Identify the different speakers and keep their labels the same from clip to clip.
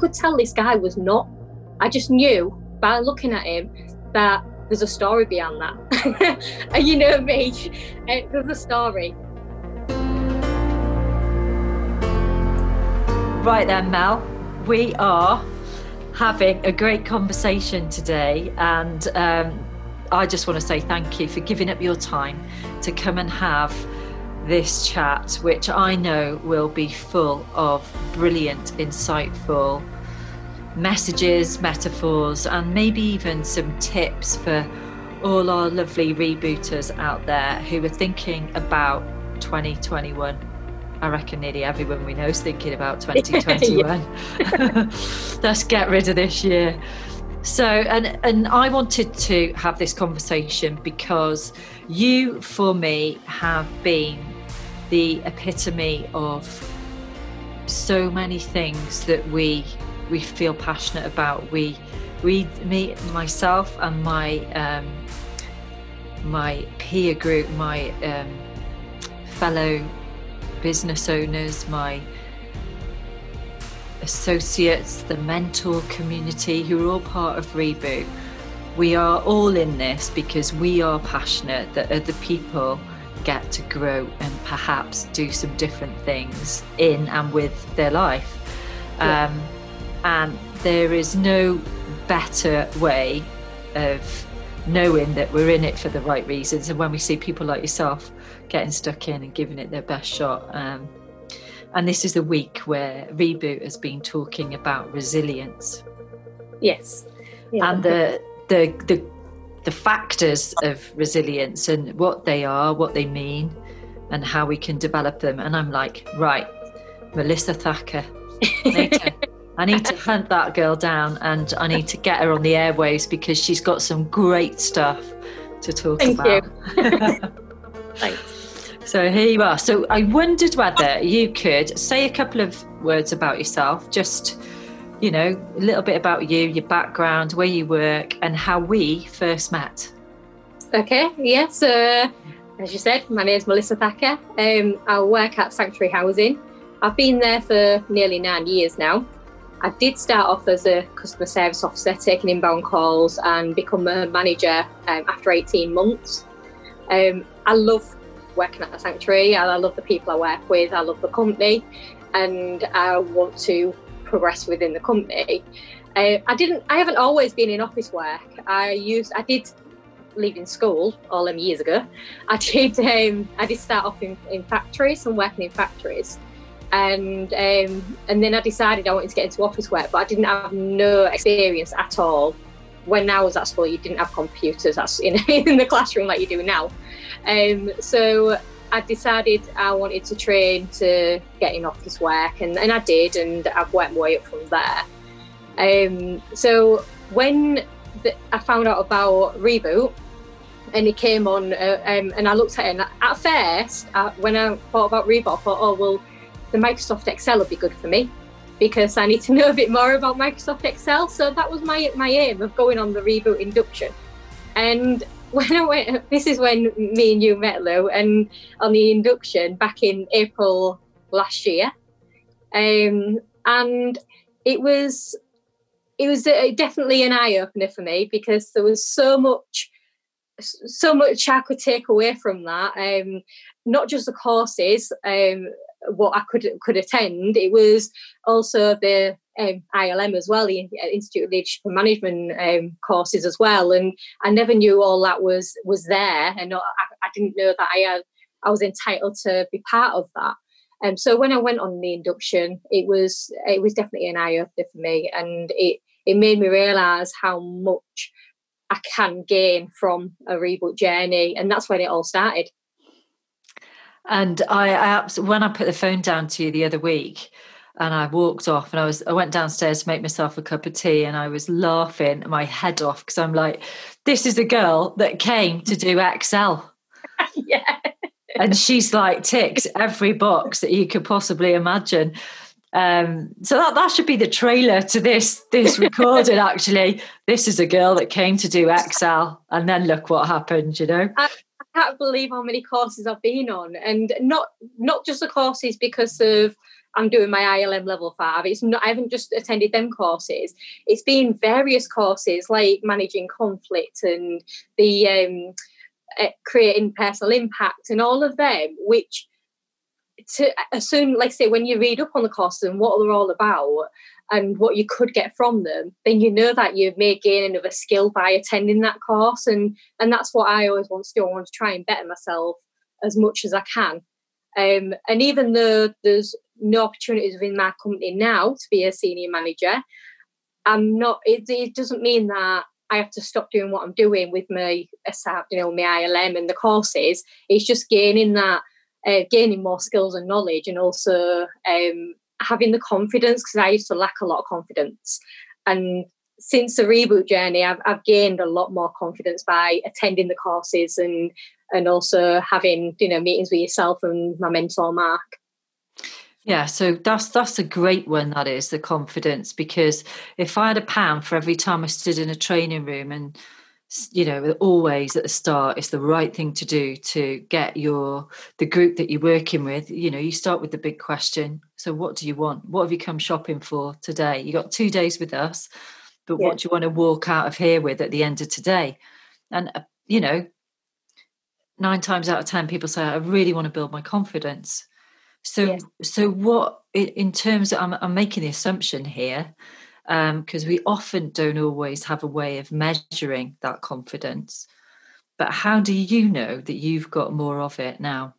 Speaker 1: could tell this guy was not. I just knew by looking at him that there's a story behind that. and you know me, uh, there's a story.
Speaker 2: Right then, Mel, we are having a great conversation today, and um, I just want to say thank you for giving up your time to come and have this chat, which I know will be full of brilliant, insightful messages, metaphors, and maybe even some tips for all our lovely rebooters out there who are thinking about 2021. I reckon nearly everyone we know is thinking about 2021. Let's get rid of this year. So, and and I wanted to have this conversation because you, for me, have been the epitome of so many things that we we feel passionate about. We, we, me, myself, and my um, my peer group, my um, fellow business owners, my associates, the mentor community, who are all part of Reboot. We are all in this because we are passionate that other people get to grow and perhaps do some different things in and with their life. Yeah. Um, and there is no better way of knowing that we're in it for the right reasons. And when we see people like yourself getting stuck in and giving it their best shot, um, and this is the week where Reboot has been talking about resilience.
Speaker 1: Yes.
Speaker 2: Yeah. And the, the the the factors of resilience and what they are, what they mean, and how we can develop them. And I'm like, right, Melissa Thacker. I need to hunt that girl down and I need to get her on the airwaves because she's got some great stuff to talk
Speaker 1: Thank
Speaker 2: about.
Speaker 1: Thank you. Thanks.
Speaker 2: So here you are. So I wondered whether you could say a couple of words about yourself, just you know, a little bit about you, your background, where you work, and how we first met.
Speaker 1: Okay, yes. As you said, my name is Melissa Thacker. Um, I work at Sanctuary Housing. I've been there for nearly nine years now. I did start off as a customer service officer, taking inbound calls, and become a manager um, after 18 months. Um, I love working at the sanctuary. I love the people I work with. I love the company, and I want to progress within the company. Uh, I didn't. I haven't always been in office work. I used. I did leaving school all them years ago. I did. Um, I did start off in, in factories and working in factories and um, and then I decided I wanted to get into office work, but I didn't have no experience at all. When I was at school, you didn't have computers in, in the classroom like you do now. Um, so I decided I wanted to train to get in office work, and, and I did, and I've worked my way up from there. Um, so when the, I found out about Reboot, and it came on, uh, um, and I looked at it, and at first, uh, when I thought about Reboot, I thought, oh, well, the Microsoft Excel would be good for me because I need to know a bit more about Microsoft Excel. So that was my my aim of going on the reboot induction. And when I went, this is when me and you met, Lou, and on the induction back in April last year, um, and it was it was definitely an eye opener for me because there was so much so much I could take away from that. Um, not just the courses, um, what I could could attend. It was also the um, ILM as well, the Institute of Leadership and Management um, courses as well. And I never knew all that was was there, and I, I didn't know that I had I was entitled to be part of that. And um, so when I went on the induction, it was it was definitely an eye opener for me, and it it made me realise how much I can gain from a reboot journey, and that's when it all started.
Speaker 2: And I, I when I put the phone down to you the other week, and I walked off, and I was I went downstairs to make myself a cup of tea, and I was laughing my head off because I'm like, this is a girl that came to do Excel.
Speaker 1: yeah.
Speaker 2: And she's like ticks every box that you could possibly imagine. Um, so that, that should be the trailer to this this recording. actually, this is a girl that came to do Excel, and then look what happened. You know,
Speaker 1: I, can't believe how many courses I've been on, and not not just the courses because of I'm doing my ILM level five. It's not I haven't just attended them courses. It's been various courses like managing conflict and the um, uh, creating personal impact and all of them, which to assume, like say, when you read up on the courses and what they're all about and what you could get from them, then you know that you may gain another skill by attending that course. And and that's what I always want to do. I want to try and better myself as much as I can. Um, and even though there's no opportunities within my company now to be a senior manager, I'm not. It, it doesn't mean that I have to stop doing what I'm doing with my you know my ILM and the courses. It's just gaining that, uh, gaining more skills and knowledge, and also um, having the confidence because I used to lack a lot of confidence, and since the reboot journey, I've, I've gained a lot more confidence by attending the courses and and also having you know meetings with yourself and my mentor Mark.
Speaker 2: Yeah, so that's that's a great one. That is the confidence because if I had a pound for every time I stood in a training room, and you know, always at the start, it's the right thing to do to get your the group that you're working with. You know, you start with the big question. So, what do you want? What have you come shopping for today? You got two days with us, but yeah. what do you want to walk out of here with at the end of today? And uh, you know, nine times out of ten, people say, "I really want to build my confidence." So, yes. so what in terms of, I'm, I'm making the assumption here, because um, we often don't always have a way of measuring that confidence. But how do you know that you've got more of it now?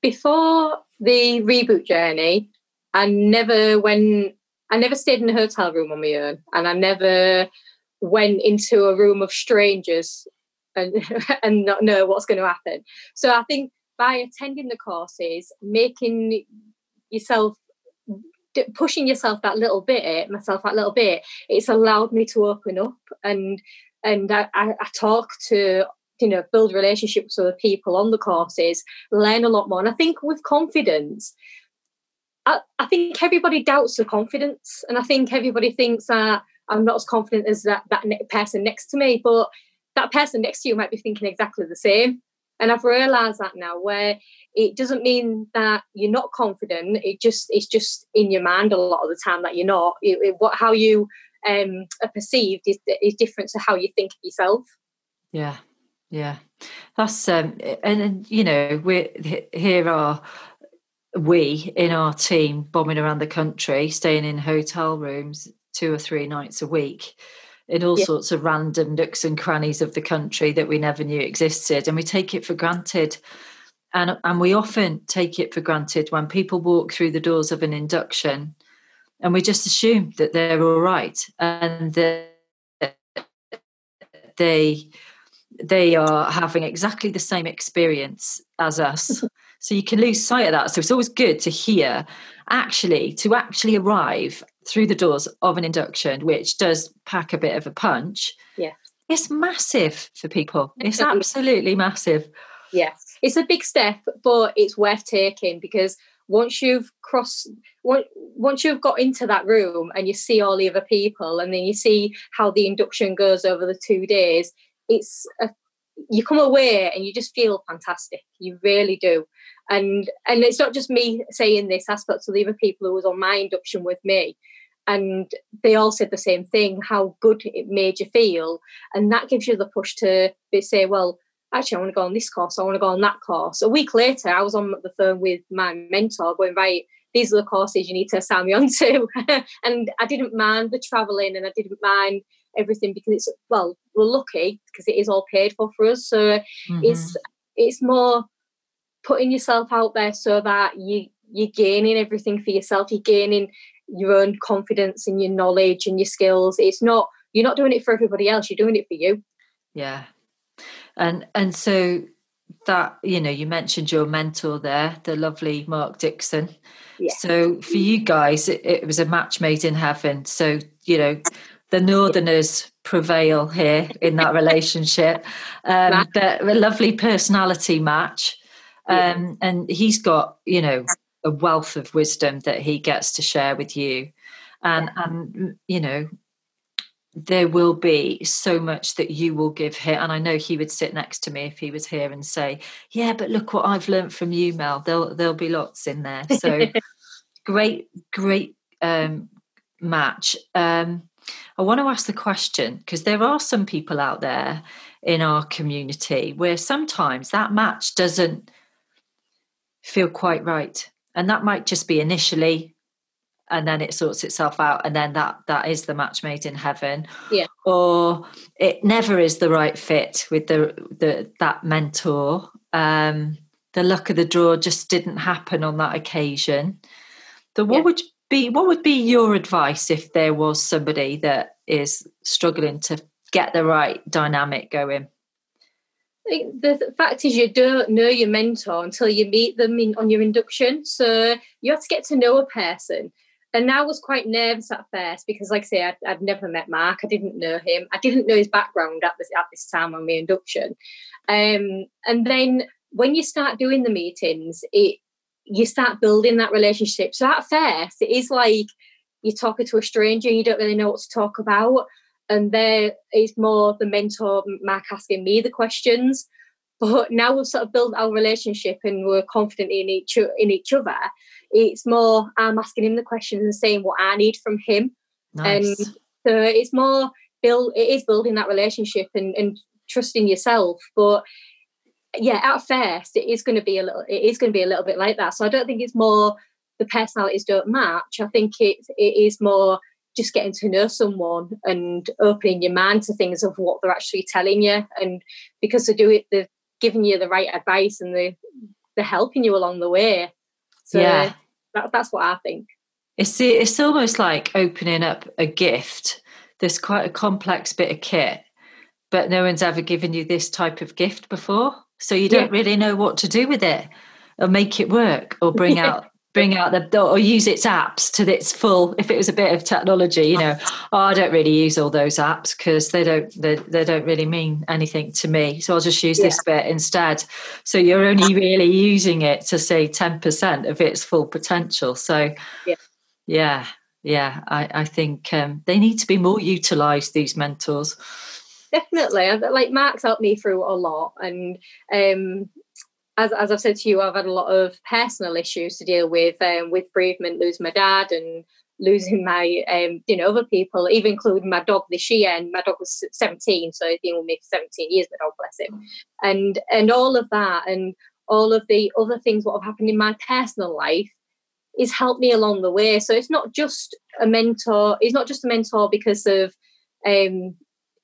Speaker 1: Before the reboot journey, I never went. I never stayed in a hotel room on my own, and I never went into a room of strangers and and not know what's going to happen. So I think by attending the courses, making yourself pushing yourself that little bit, myself that little bit, it's allowed me to open up and and I, I, talk to you know build relationships with people on the courses, learn a lot more. And I think with confidence, I, I think everybody doubts the confidence, and I think everybody thinks that I'm not as confident as that that person next to me, but that person next to you might be thinking exactly the same. And I've realised that now, where it doesn't mean that you're not confident. It just it's just in your mind a lot of the time that you're not. It, it, what how you um, are perceived is is different to how you think of yourself.
Speaker 2: Yeah, yeah, that's um, and, and you know we're here are we in our team bombing around the country, staying in hotel rooms two or three nights a week in all yeah. sorts of random nooks and crannies of the country that we never knew existed and we take it for granted. And and we often take it for granted when people walk through the doors of an induction and we just assume that they're all right and that they they are having exactly the same experience as us. So you can lose sight of that. So it's always good to hear actually to actually arrive through the doors of an induction, which does pack a bit of a punch.
Speaker 1: Yeah.
Speaker 2: It's massive for people. It's absolutely massive.
Speaker 1: Yeah. It's a big step, but it's worth taking because once you've crossed once you've got into that room and you see all the other people and then you see how the induction goes over the two days it's a, you come away and you just feel fantastic you really do and and it's not just me saying this aspect to the other people who was on my induction with me and they all said the same thing how good it made you feel. And that gives you the push to say well actually i want to go on this course i want to go on that course. A week later i was on the phone with my mentor going right these are the courses you need to sign me on to. And i didn't mind the traveling and i didn't mind everything because it's well we're lucky because it is all paid for for us. So mm-hmm. it's it's more putting yourself out there so that you you're gaining everything for yourself. You're gaining your own confidence and your knowledge and your skills. It's not you're not doing it for everybody else you're doing it for you.
Speaker 2: Yeah. And and so that you know you mentioned your mentor there the lovely mark dixon. Yes. so for you guys it, it was a match made in heaven. So you know the northerners prevail here in that relationship. Um but a lovely personality match. Um, and he's got you know a wealth of wisdom that he gets to share with you and and you know there will be so much that you will give here. And I know he would sit next to me if he was here and say, Yeah, but look what I've learned from you, Mel. There'll there'll be lots in there. So great, great um, match. Um, I want to ask the question because there are some people out there in our community where sometimes that match doesn't feel quite right. And that might just be initially and then it sorts itself out and then that that is the match made in heaven.
Speaker 1: Yeah.
Speaker 2: Or it never is the right fit with the the that mentor. Um the luck of the draw just didn't happen on that occasion. So what yeah. would be what would be your advice if there was somebody that is struggling to get the right dynamic going
Speaker 1: the fact is you don't know your mentor until you meet them in, on your induction so you have to get to know a person and I was quite nervous at first because, like I say, I'd, I'd, never met Mark. I didn't know him. I didn't know his background at this at this time on my induction. Um, and then when you start doing the meetings, it you start building that relationship. So at first, it is like you're talking to a stranger and you don't really know what to talk about. And there is more the mentor, Mark, asking me the questions. But now we've sort of built our relationship and we're confident in each in each other it's more I'm asking him the questions and saying what I need from him. Nice. And so it's more build it is building that relationship and, and trusting yourself. But yeah, at first it is going to be a little it is going to be a little bit like that. So I don't think it's more the personalities don't match. I think it it is more just getting to know someone and opening your mind to things of what they're actually telling you. And because they do it, they're giving you the right advice and they they're helping you along the way. So yeah. That, that's what I think.
Speaker 2: It's it's almost like opening up a gift. There's quite a complex bit of kit, but no one's ever given you this type of gift before, so you don't yeah. really know what to do with it, or make it work, or bring out bring out the or use its apps to its full if it was a bit of technology you know. Oh, i don't really use all those apps because they don't they, they don't really mean anything to me. So i'll just use yeah. this bit instead. So you're only really using it to say 10% of its full potential. So yeah. yeah yeah i, I think um, they need to be more utilized these mentors.
Speaker 1: Definitely. Like mark's helped me through a lot and um as, as I've said to you, I've had a lot of personal issues to deal with, um, with bereavement, losing my dad and losing my, um, you know, other people, even including my dog this year. And my dog was 17, so he's been with me for 17 years, my dog, bless him. And, and all of that and all of the other things what have happened in my personal life is helped me along the way. So it's not just a mentor, it's not just a mentor because of um,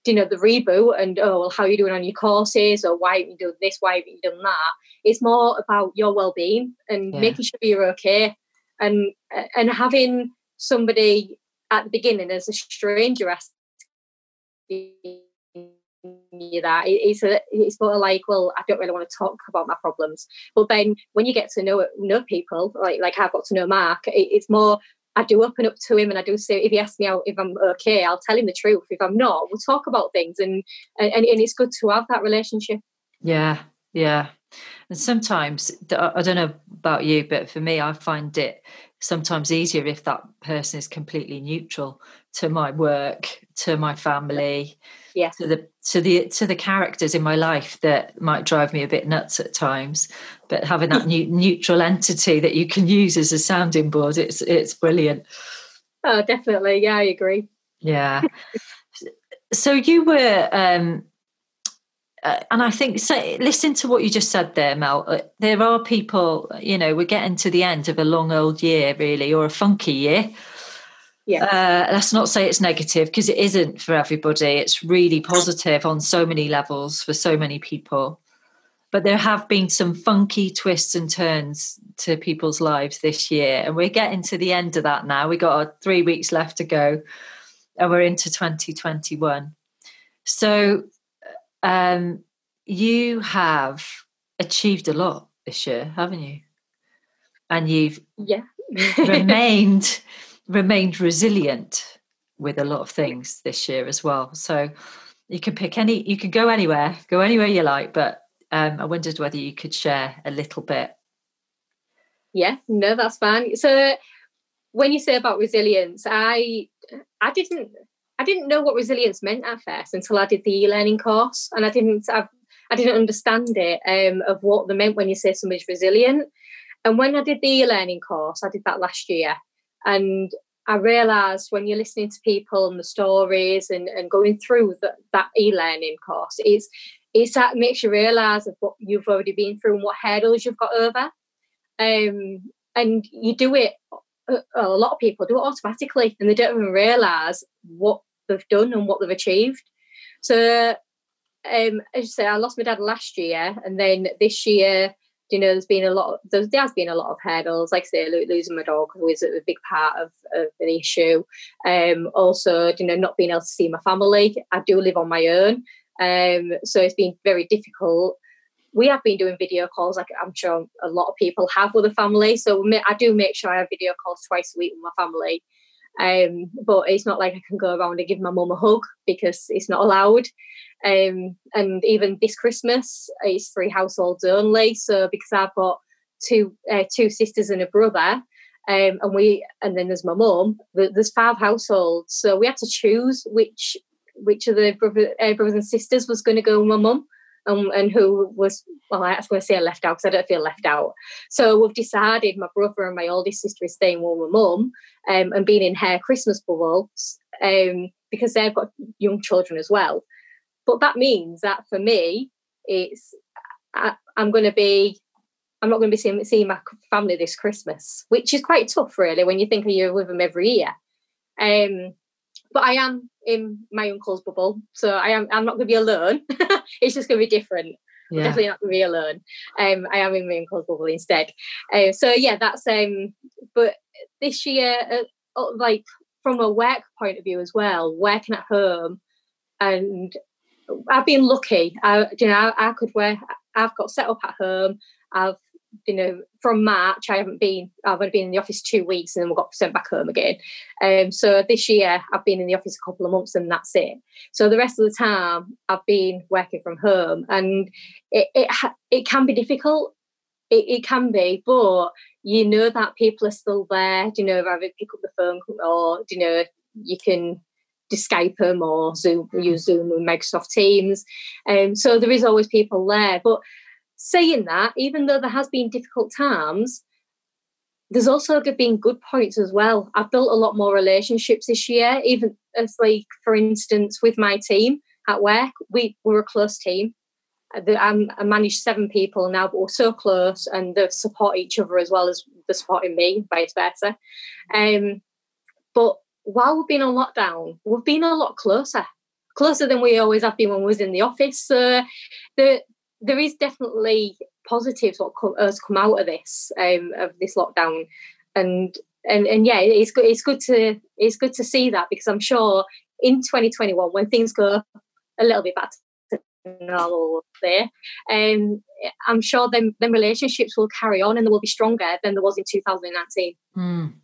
Speaker 1: you know the reboot and oh well how are you doing on your courses or why haven't you done this why haven't you done that it's more about your well-being and yeah. making sure you're okay and and having somebody at the beginning as a stranger asking you that it's a it's sort of like well I don't really want to talk about my problems but then when you get to know know people like like I've got to know Mark it, it's more I do open up to him and I do say if he asks me out if I'm okay, I'll tell him the truth. If I'm not, we'll talk about things and and, and it's good to have that relationship.
Speaker 2: Yeah, yeah. And sometimes I don't know about you, but for me, I find it sometimes easier if that person is completely neutral to my work, to my family,
Speaker 1: yeah.
Speaker 2: to the to the to the characters in my life that might drive me a bit nuts at times. But having that new, neutral entity that you can use as a sounding board, it's it's brilliant.
Speaker 1: Oh, definitely. Yeah, I agree.
Speaker 2: Yeah. so you were um, uh, and I think so. Listen to what you just said there, Mel. Uh, there are people, you know, we're getting to the end of a long old year, really, or a funky year.
Speaker 1: Yeah. Uh,
Speaker 2: let's not say it's negative because it isn't for everybody. It's really positive on so many levels for so many people. But there have been some funky twists and turns to people's lives this year, and we're getting to the end of that now. We got three weeks left to go, and we're into 2021. So um, you have achieved a lot this year, haven't you? And you've
Speaker 1: yeah
Speaker 2: remained remained resilient with a lot of things this year as well. So you can pick any, you can go anywhere, go anywhere you like. But um, I wondered whether you could share a little bit.
Speaker 1: Yeah, no, that's fine. So when you say about resilience, I I didn't I didn't know what resilience meant at first until I did the e-learning course, and I didn't I've, I didn't understand it um, of what they meant when you say somebody's resilient. And when I did the e-learning course, I did that last year, and I realised when you're listening to people and the stories and, and going through the, that e-learning course, it's it's that makes you realise of what you've already been through and what hurdles you've got over. Um, and you do it. A lot of people do it automatically, and they don't even realise what they've done and what they've achieved. So, um, as you say, I lost my dad last year, and then this year you know, there's been a lot. Of, there has been a lot of hurdles. Like I say, losing my dog was a big part of, of the issue. Um, also, you know, not being able to see my family. I do live on my own, um, so it's been very difficult. We have been doing video calls, like I'm sure a lot of people have with the family. So I do make sure I have video calls twice a week with my family. Um, but it's not like I can go around and give my mum a hug because it's not allowed. Um, and even this Christmas, it's three households only. So because I've got two uh, two sisters and a brother, um, and we and then there's my mum. There's five households, so we had to choose which which of the brother, uh, brothers and sisters was going to go with my mum. Um, and who was well I was going to say I left out because I don't feel left out. So we've decided my brother and my oldest sister is staying with my mum um, and being in her Christmas bubbles um, because they've got young children as well. But that means that for me, it's I, am going to be I'm not going to be seeing, seeing my family this Christmas, which is quite tough, really, when you think of you're with them every year. Um, but I am in my uncle's bubble, so I am. I'm not going to be alone. it's just going to be different. Yeah. Definitely not going to be alone. Um, I am in my uncle's bubble instead. Uh, so yeah, that's um. But this year, uh, like from a work point of view as well, working at home and I've been lucky. I, you know, I, I could wear. I've got set up at home. I've, you know, from March I haven't been. I've only been in the office two weeks, and then we got sent back home again. Um, so this year I've been in the office a couple of months, and that's it. So the rest of the time I've been working from home, and it it, it can be difficult. It, it can be, but you know that people are still there. Do you know, either pick up the phone or do you know you can to Skype them or Zoom, use Zoom and Microsoft Teams. Um, so there is always people there. But saying that, even though there has been difficult times, there's also been good points as well. I've built a lot more relationships this year, even as like, for instance, with my team at work, we were a close team. I'm, I manage seven people now, but we're so close and they support each other as well as they're supporting me, vice versa. Um, but while we've been on lockdown, we've been a lot closer, closer than we always have been when we was in the office. So the, there is definitely positives what has come out of this um, of this lockdown, and and and yeah, it's good. It's good to it's good to see that because I'm sure in 2021 when things go a little bit to normal there, um, I'm sure them them relationships will carry on and they will be stronger than there was in 2019.
Speaker 2: Mm.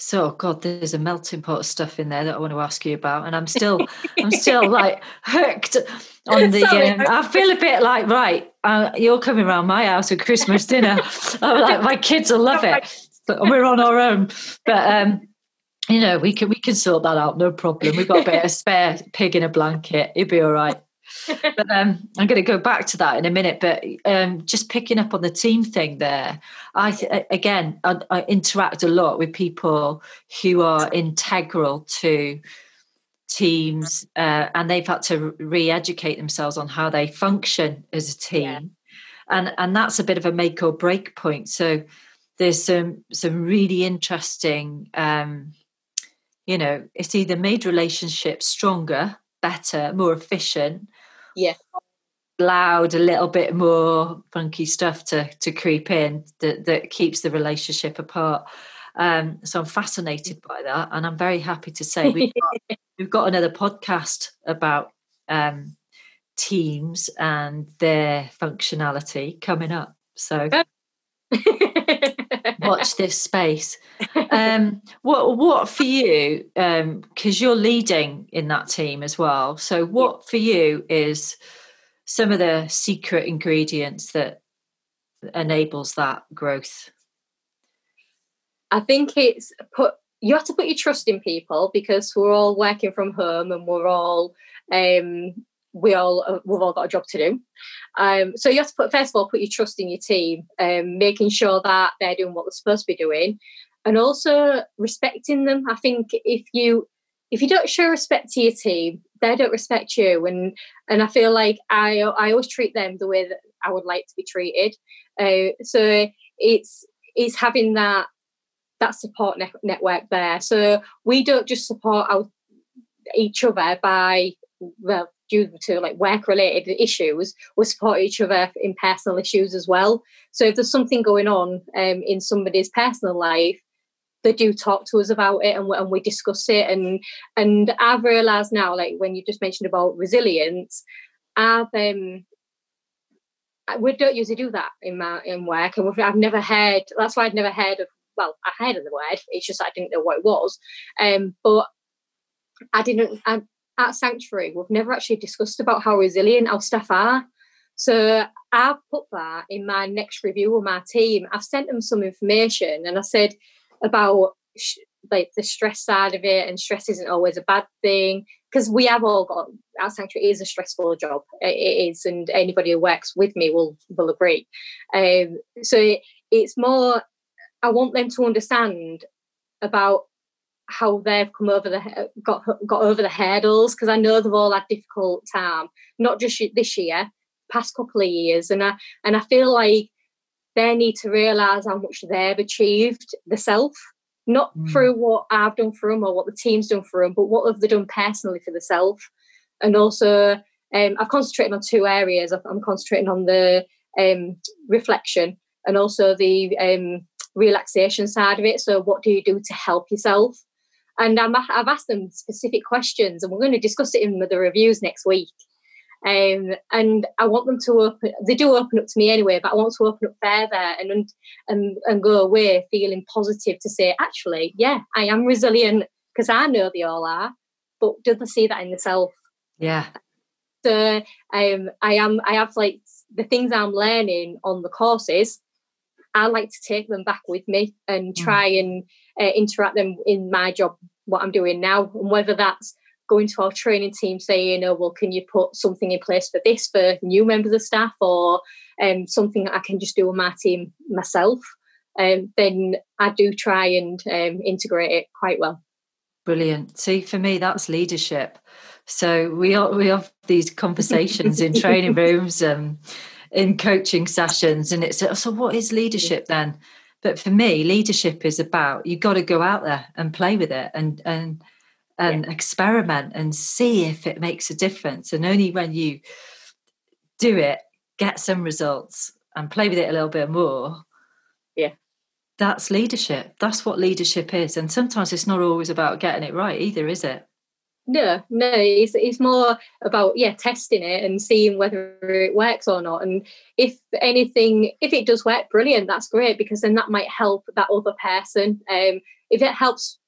Speaker 2: So God, there's a melting pot of stuff in there that I want to ask you about, and I'm still, I'm still like hooked on the. Sorry, um, I feel a bit like right. Uh, you're coming around my house for Christmas dinner. I'm like my kids will love it. But we're on our own, but um, you know we can we can sort that out. No problem. We've got a bit of spare pig in a blanket. You'll be all right but um, I'm going to go back to that in a minute. But um, just picking up on the team thing there, I th- again I, I, interact a lot with people who are integral to teams, uh, and they've had to re-educate themselves on how they function as a team, yeah. and and that's a bit of a make or break point. So there's some some really interesting. Um, you know, it's either made relationships stronger, better, more efficient,
Speaker 1: yeah.
Speaker 2: Allowed a little bit more funky stuff to to creep in that, that keeps the relationship apart. Um, so i'm fascinated by that and i'm very happy to say we've got, we've got another podcast about um, teams and their functionality coming up so watch this space. Um, what what for you because um, you're leading in that team as well. So what for you is some of the secret ingredients that enables that growth?
Speaker 1: I think it's put you have to put your trust in people because we're all working from home and we're all um, we all uh, we've all got a job to do. Um, so you have to put first of all put your trust in your team, um, making sure that they're doing what they're supposed to be doing, and also respecting them. I think if you if you don't show respect to your team, they don't respect you, and and I feel like I I always treat them the way that I would like to be treated. Uh, so it's it's having that that support ne- network there. So we don't just support our, each other by well due to like work related issues, we support each other in personal issues as well. So if there's something going on um, in somebody's personal life, they do talk to us about it and we, and we discuss it. And and I've realised now, like when you just mentioned about resilience, I've um, we don't usually do that in my in work, and I've never heard. That's why I'd never heard of. Well, I heard of the word. It's just I didn't know what it was. Um, but I didn't. At Sanctuary, we've never actually discussed about how resilient our staff are. So I've put that in my next review with my team. I've sent them some information and I said about sh- like the stress side of it, and stress isn't always a bad thing because we have all got our sanctuary is a stressful job. It is, and anybody who works with me will will agree. Um, so it, it's more. I want them to understand about how they've come over the got got over the hurdles because I know they've all had difficult time, not just this year, past couple of years, and I and I feel like they need to realise how much they've achieved themselves, not mm. through what I've done for them or what the team's done for them, but what have they done personally for themselves, and also um, I've concentrated on two areas. I'm concentrating on the um, reflection and also the um, relaxation side of it. So, what do you do to help yourself? And i have asked them specific questions, and we're going to discuss it in the reviews next week. Um, and I want them to open. They do open up to me anyway, but I want to open up further and and and go away feeling positive to say, actually, yeah, I am resilient because I know they all are. But do they see that in themselves?
Speaker 2: Yeah.
Speaker 1: So um, I am. I have like the things I'm learning on the courses. I like to take them back with me and mm. try mm. and uh, interact them in my job, what I'm doing now, and whether that's going to our training team saying, "Oh, well, can you put something in place for this for new members of staff, or um, something I can just do with my team myself?" Um, then I do try and um, integrate it quite well.
Speaker 2: Brilliant. See, for me, that's leadership. So we are, we have these conversations in training rooms, and in coaching sessions, and it's so. What is leadership then? But for me, leadership is about you've got to go out there and play with it and and and yeah. experiment and see if it makes a difference. And only when you do it, get some results and play with it a little bit more.
Speaker 1: Yeah.
Speaker 2: That's leadership. That's what leadership is. And sometimes it's not always about getting it right either, is it?
Speaker 1: No, no, it's it's more about yeah, testing it and seeing whether it works or not. And if anything, if it does work, brilliant, that's great because then that might help that other person. Um, if it helps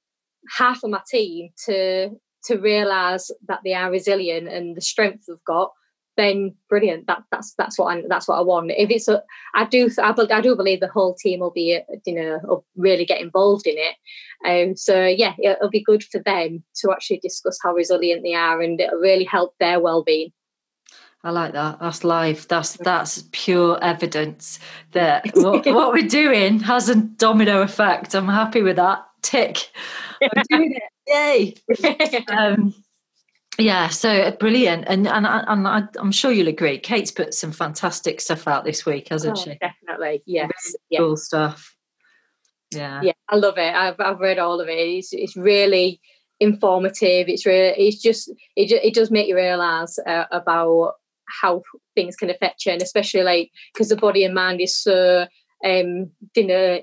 Speaker 1: half of my team to to realise that they are resilient and the strength they've got, then brilliant. That that's that's what I that's what I want. If it's a, I do I, I do believe the whole team will be you know really get involved in it. Um, so yeah, it'll be good for them to actually discuss how resilient they are, and it'll really help their well-being.
Speaker 2: I like that. That's life. That's that's pure evidence that what, what we're doing has a domino effect. I'm happy with that. Tick. We're doing it. Yay. um, yeah, so brilliant, and and and I, am sure you'll agree. Kate's put some fantastic stuff out this week, hasn't oh, she?
Speaker 1: Definitely, yes,
Speaker 2: really cool stuff. Yeah,
Speaker 1: yeah, I love it. I've I've read all of it. It's it's really informative. It's really it's just it it does make you realise uh, about how things can affect you, and especially like because the body and mind is so um you know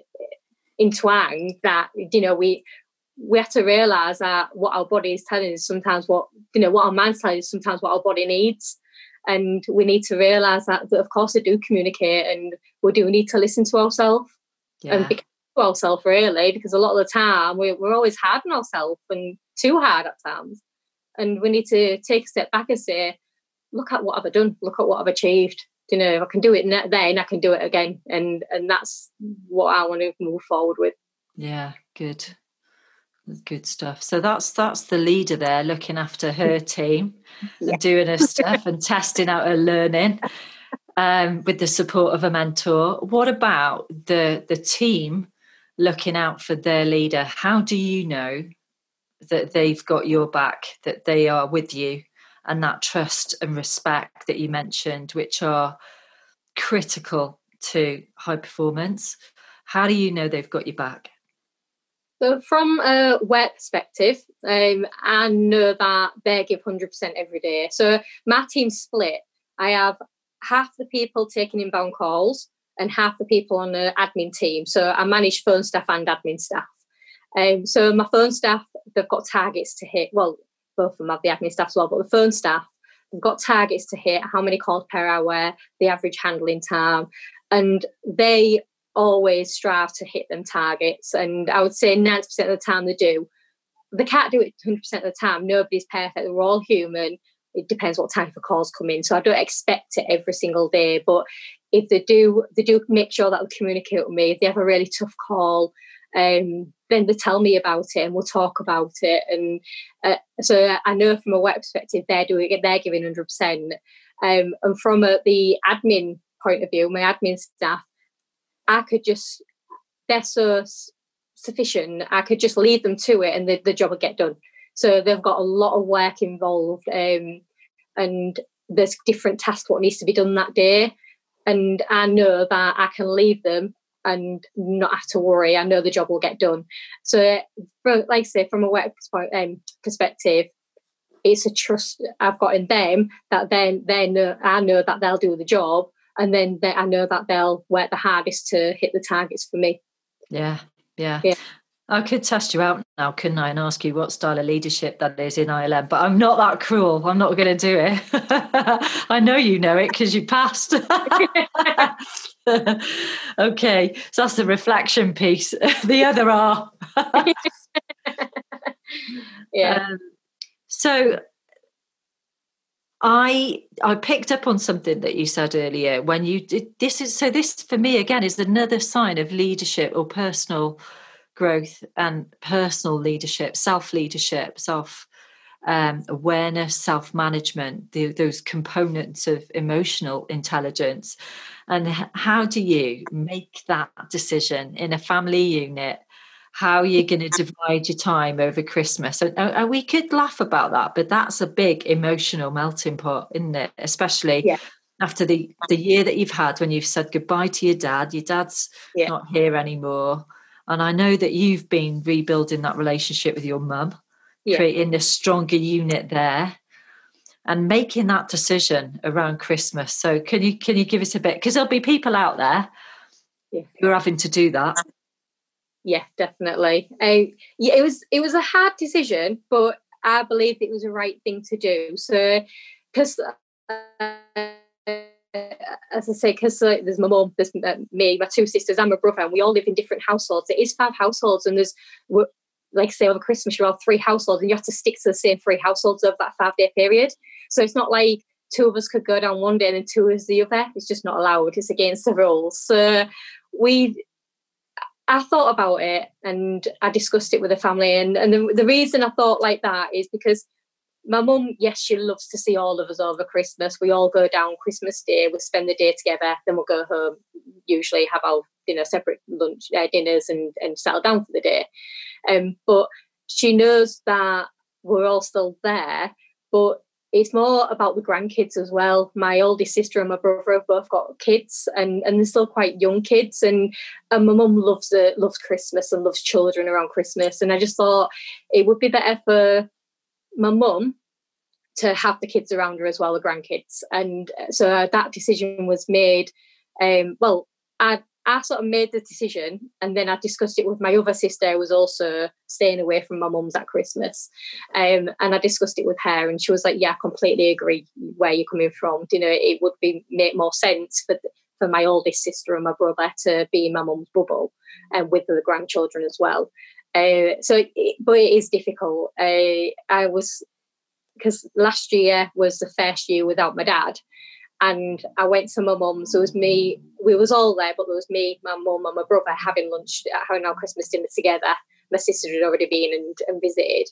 Speaker 1: entwined that you know we we have to realize that what our body is telling us sometimes what you know what our mind's telling is sometimes what our body needs. And we need to realize that, that of course they do communicate and we do need to listen to ourselves yeah. and be to ourselves really because a lot of the time we, we're always hard on ourselves and too hard at times. And we need to take a step back and say look at what I've i done. Look at what i've achieved. You know if i can do it then i can do it again. And and that's what i want to move forward with.
Speaker 2: Yeah good Good stuff. So that's that's the leader there, looking after her team, yeah. and doing her stuff and testing out her learning, um, with the support of a mentor. What about the the team looking out for their leader? How do you know that they've got your back, that they are with you, and that trust and respect that you mentioned, which are critical to high performance? How do you know they've got your back?
Speaker 1: So, from a work perspective, um, I know that they give 100% every day. So, my team's split. I have half the people taking inbound calls and half the people on the admin team. So, I manage phone staff and admin staff. Um, so, my phone staff, they've got targets to hit. Well, both of them have the admin staff as well, but the phone staff, they've got targets to hit how many calls per hour, the average handling time. And they always strive to hit them targets. And I would say 90% of the time they do. They can't do it 100% of the time. Nobody's perfect. We're all human. It depends what type of calls come in. So I don't expect it every single day. But if they do, they do make sure that they communicate with me. If they have a really tough call, um, then they tell me about it and we'll talk about it. And uh, so I know from a work perspective, they're doing it, they're giving 100%. Um, and from a, the admin point of view, my admin staff, I could just, they're so sufficient, I could just leave them to it and the, the job would get done. So they've got a lot of work involved um, and there's different tasks what needs to be done that day. And I know that I can leave them and not have to worry. I know the job will get done. So, like I say, from a work um, perspective, it's a trust I've got in them that then they know I know that they'll do the job, and then they, I know that they'll work the hardest to hit the targets for me.
Speaker 2: Yeah, yeah. yeah. I could test you out now, couldn't I, and ask you what style of leadership that is in ILM? But I'm not that cruel. I'm not going to do it. I know you know it because you passed. okay, so that's the reflection piece. the other are.
Speaker 1: yeah. Um,
Speaker 2: so I I picked up on something that you said earlier when you did this is so this for me again is another sign of leadership or personal growth and personal leadership, self leadership, self um, awareness, self management, those components of emotional intelligence. And how do you make that decision in a family unit? How you're going to divide your time over Christmas? And, and, we could laugh about that, but that's a big emotional melting pot, isn't it? Especially yeah. after the the year that you've had when you've said goodbye to your dad. Your dad's yeah. not here anymore, and I know that you've been rebuilding that relationship with your mum yeah. creating a stronger unit there and making that decision around Christmas. So can you can you give us a bit because there'll be people out there yeah. who are having to do that.
Speaker 1: Yeah, definitely. Uh, yeah, it was it was a hard decision, but I believed it was the right thing to do. So because. Uh, as I say, because uh, there's my mum, there's uh, me, my two sisters, and my brother, and we all live in different households. It is five households, and there's like say over Christmas, you're all three households and you have to stick to the same three households over that five day period. So it's not like two of us could go down one day and then two is the other. It's just not allowed. It's against the rules. So we I thought about it and I discussed it with the family. And, and the, the reason I thought like that is because my mum, yes, she loves to see all of us over Christmas. We all go down Christmas Day, we spend the day together, then we'll go home, usually have our you know separate lunch uh, dinners and, and settle down for the day. Um, but she knows that we're all still there, but it's more about the grandkids as well. My oldest sister and my brother have both got kids, and, and they're still quite young kids. And, and my mum loves it, loves Christmas and loves children around Christmas. And I just thought it would be better for my mum to have the kids around her as well, the grandkids. And so that decision was made. Um, well, I I sort of made the decision and then I discussed it with my other sister who was also staying away from my mum's at Christmas. Um, and I discussed it with her and she was like, Yeah, I completely agree where you're coming from. You know, it would be make more sense for for my oldest sister and my brother to be in my mum's bubble and with the grandchildren as well. Uh, so, it, but it is difficult. Uh, I was because last year was the first year without my dad, and I went to my mum's. It was me. We was all there, but there was me, my mum, and my brother having lunch, having our Christmas dinner together. my sister had already been and, and visited,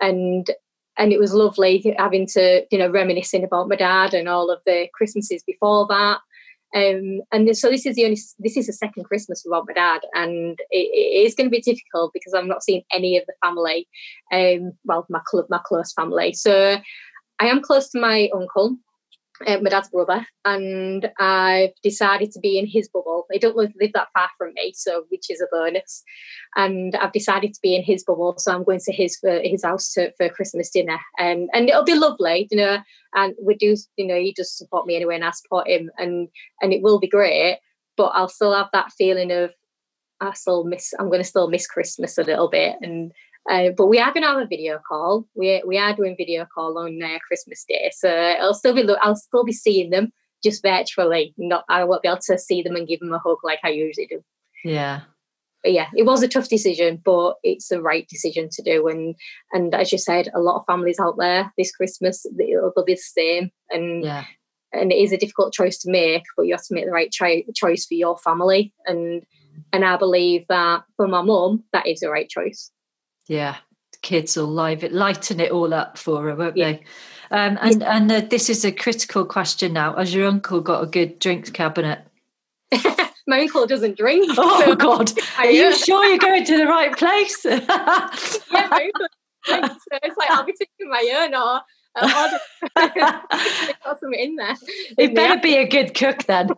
Speaker 1: and and it was lovely having to you know reminiscing about my dad and all of the Christmases before that. Um, and so this is the only this is the second Christmas without my dad, and it, it is going to be difficult because I'm not seeing any of the family, um, well, my cl- my close family. So I am close to my uncle, uh, my dad's brother, and I've decided to be in his bubble. They don't live, live that far from me, so which is a bonus. And I've decided to be in his bubble, so I'm going to his for his house to, for Christmas dinner, and and it'll be lovely, you know. And we do, you know, he does support me anyway, and I support him, and and it will be great. But I'll still have that feeling of I still miss. I'm going to still miss Christmas a little bit, and uh, but we are going to have a video call. We we are doing video call on uh, Christmas Day, so I'll still be I'll still be seeing them just virtually. Not I won't be able to see them and give them a hug like I usually do.
Speaker 2: Yeah.
Speaker 1: But yeah, it was a tough decision, but it's the right decision to do. And and as you said, a lot of families out there this Christmas they'll, they'll be the same. And
Speaker 2: yeah.
Speaker 1: and it is a difficult choice to make, but you have to make the right cho- choice for your family. And and I believe that for my mum, that is the right choice.
Speaker 2: Yeah, kids will live it, lighten it all up for her, won't yeah. they? Um, and and uh, this is a critical question now. Has your uncle got a good drinks cabinet?
Speaker 1: my uncle doesn't drink.
Speaker 2: Oh so God! Are you sure you're going to the right place?
Speaker 1: yeah, my uncle drinks. So it's like I'll be taking my own or. Uh, got something in there.
Speaker 2: It better be a good cook then.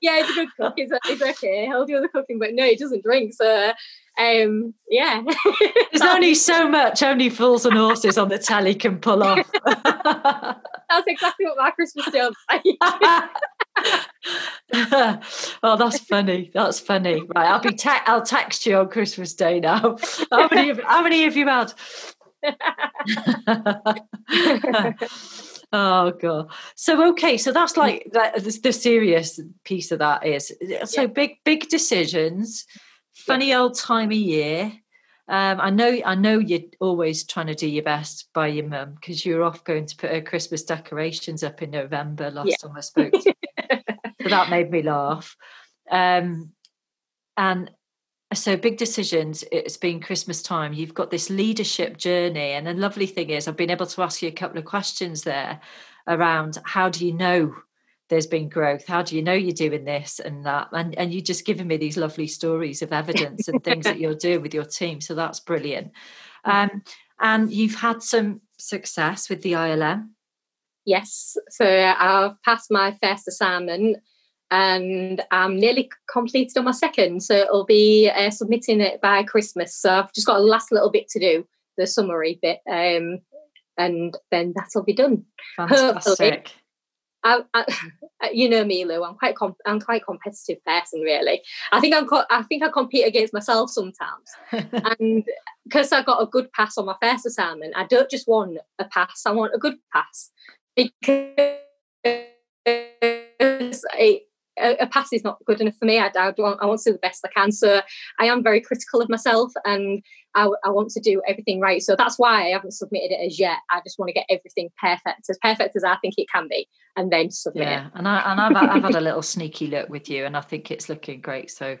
Speaker 1: yeah, it's a good cook. It's, it's okay. He'll do the cooking, but no, he doesn't drink. So um, yeah.
Speaker 2: There's only so much only fools and horses on the telly can pull off.
Speaker 1: that's exactly what my Christmas day like.
Speaker 2: oh, that's funny. That's funny. Right, I'll be I'll text you on Christmas Day now. How many? Have, how many have you had? oh god so okay so that's like that the, the serious piece of that is so yeah. big big decisions funny old time of year. Um, I know, I know you're always trying to do your best by your mum because you were off going to put her Christmas decorations up in November last yeah. time I spoke. to you. so that made me laugh. Um, and so big decisions. It's been Christmas time. You've got this leadership journey, and the lovely thing is, I've been able to ask you a couple of questions there around how do you know there's been growth. How do you know you're doing this and that? And and you just given me these lovely stories of evidence and things that you're doing with your team. So that's brilliant. Mm. um, and you've had some success with the ilm
Speaker 1: yes. So i've passed my first assignment and i'm nearly completed on my second. So it'll be uh, submitting it by christmas. So i've just got a last little bit to do the summary bit um, and then that'll be done.
Speaker 2: Fantastic. Hopefully.
Speaker 1: I, I, you know me, Lou. I'm quite com- I'm quite competitive person, really. I think I'm co- I think I compete against myself sometimes, and because I got a good pass on my first assignment, I don't just want a pass. I want a good pass because it, a, pass is not good enough for me. I, I, want, I want to do the best I can. So I am very critical of myself and I, I, want to do everything right. So that's why I haven't submitted it as yet. I just want to get everything perfect, as perfect as I think it can be, and then submit it.
Speaker 2: yeah.
Speaker 1: it.
Speaker 2: And, I, and I've, I've had a little sneaky look with you, and I think it's looking great. So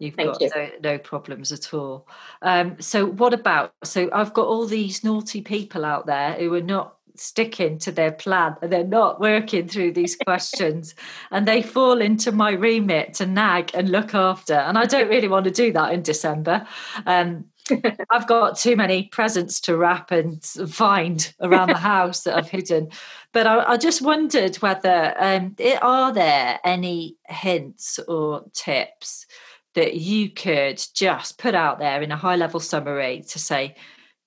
Speaker 2: you've Thank got you. no, no, problems at all. Um, so what about? So I've got all these naughty people out there who are not sticking to their plan and they're not working through these questions. And they fall into my remit to nag and look after. And i don't really want to do that in december. Um, i've got too many presents to wrap and find around the house that i've hidden. But i, I just wondered whether um, are there any hints or tips that you could just put out there in a high level summary to say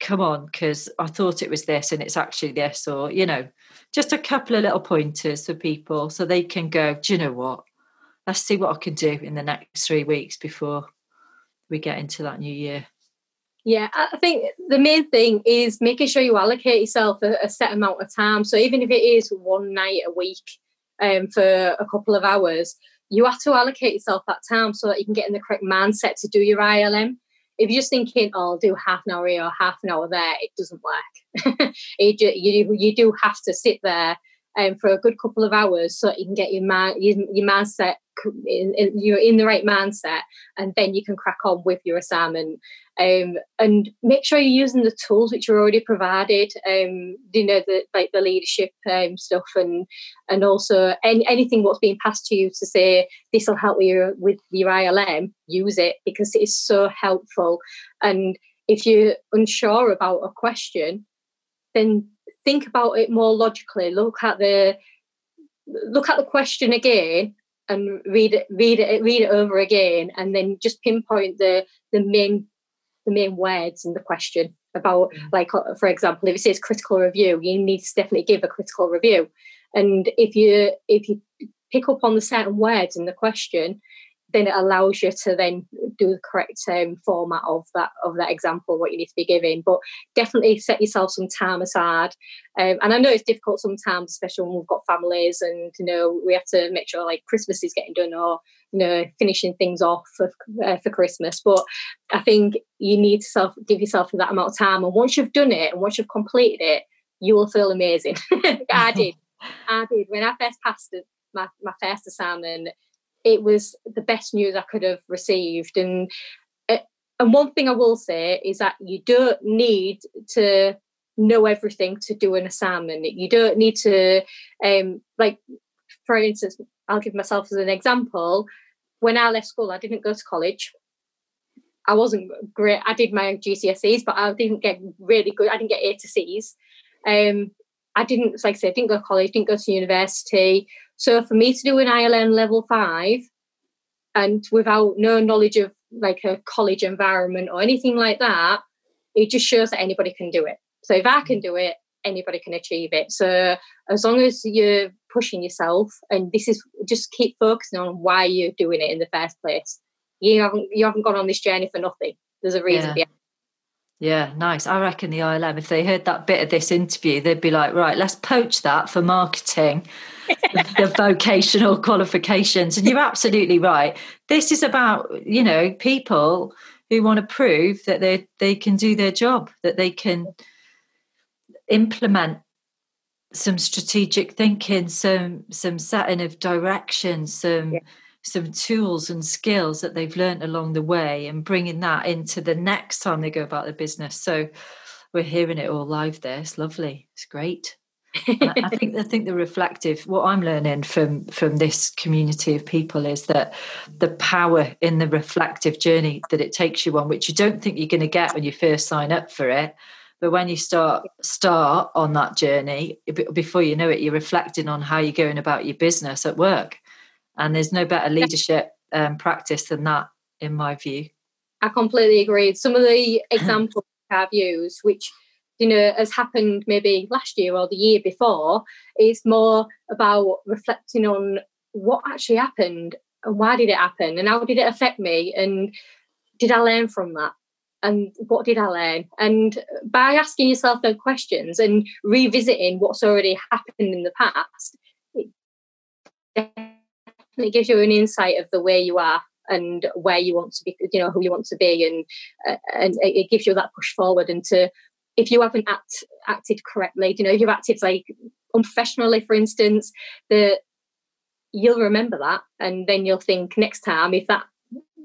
Speaker 2: come on, because I thought it was this and it's actually this, or, you know, just a couple of little pointers for people so they can go, do you know what? Let's see what I can do in the next three weeks before we get into that new year.
Speaker 1: Yeah, I think the main thing is making sure you allocate yourself a, a set amount of time. So even if it is one night a week um, for a couple of hours, you have to allocate yourself that time so that you can get in the correct mindset to do your ILM if you're just thinking, oh, I'll do half an hour here or half an hour there, it doesn't work. you, you do have to sit there um, for a good couple of hours so you can get your mind your, your mindset in, in, you're in the right mindset and then you can crack on with your assignment. Um, and make sure you're using the tools which are already provided um, you know the like the leadership um, stuff and and also any, anything what's being passed to you to say this will help you with your ILM use it because it is so helpful. And if you're unsure about a question then think about it more logically look at the look at the question again and read it read it read it over again and then just pinpoint the the main the main words in the question about mm. like uh, for example if it says critical review you need to definitely give a critical review and if you if you pick up on the certain words in the question then it allows you to then do the correct um, format of that of that example what you need to be giving. But definitely set yourself some time aside. Um, and i know it's difficult sometimes especially when we've got families and you know we have to make sure like christmas is getting done or you know finishing things off for, uh, for christmas. But i think you need to self give yourself that amount of time. And once you've done it and once you've completed it you will feel amazing. I did. I did. When i first passed my, my first assignment it was the best news I could have received. And uh, and one thing I will say is that you don't need to know everything to do an assignment. You don't need to, um, like, for instance, I'll give myself as an example. When I left school, I didn't go to college. I wasn't great. I did my GCSEs, but I didn't get really good. I didn't get A to C's. Um, I didn't, like I said, didn't go to college, didn't go to university. So for me to do an ILM level five and without no knowledge of like a college environment or anything like that, it just shows that anybody can do it. So if I can do it, anybody can achieve it. So as long as you're pushing yourself and this is just keep focusing on why you're doing it in the first place. You haven't you haven't gone on this journey for nothing. There's a reason yeah. behind
Speaker 2: yeah, nice. I reckon the ILM, if they heard that bit of this interview, they'd be like, right, let's poach that for marketing, the vocational qualifications. And you're absolutely right. This is about, you know, people who want to prove that they they can do their job, that they can implement some strategic thinking, some some setting of direction, some yeah some tools and skills that they've learned along the way and bringing that into the next time they go about their business. So we're hearing it all live there. It's lovely. It's great. I think I think the reflective what I'm learning from from this community of people is that the power in the reflective journey that it takes you on, which you don't think you're going to get when you first sign up for it, but when you start start on that journey, before you know it, you're reflecting on how you're going about your business at work and there's no better leadership um, practice than that, in my view.
Speaker 1: I completely agree. Some of the examples I've used, which you know has happened maybe last year or the year before, is more about reflecting on what actually happened and why did it happen and how did it affect me and did I learn from that and what did I learn? And by asking yourself those questions and revisiting what's already happened in the past, it gives you an insight of the way you are and where you want to be, you know, who you want to be, and uh, and it gives you that push forward. And to if you haven't act, acted correctly, you know, if you've acted like unprofessionally, for instance, that you'll remember that, and then you'll think next time if that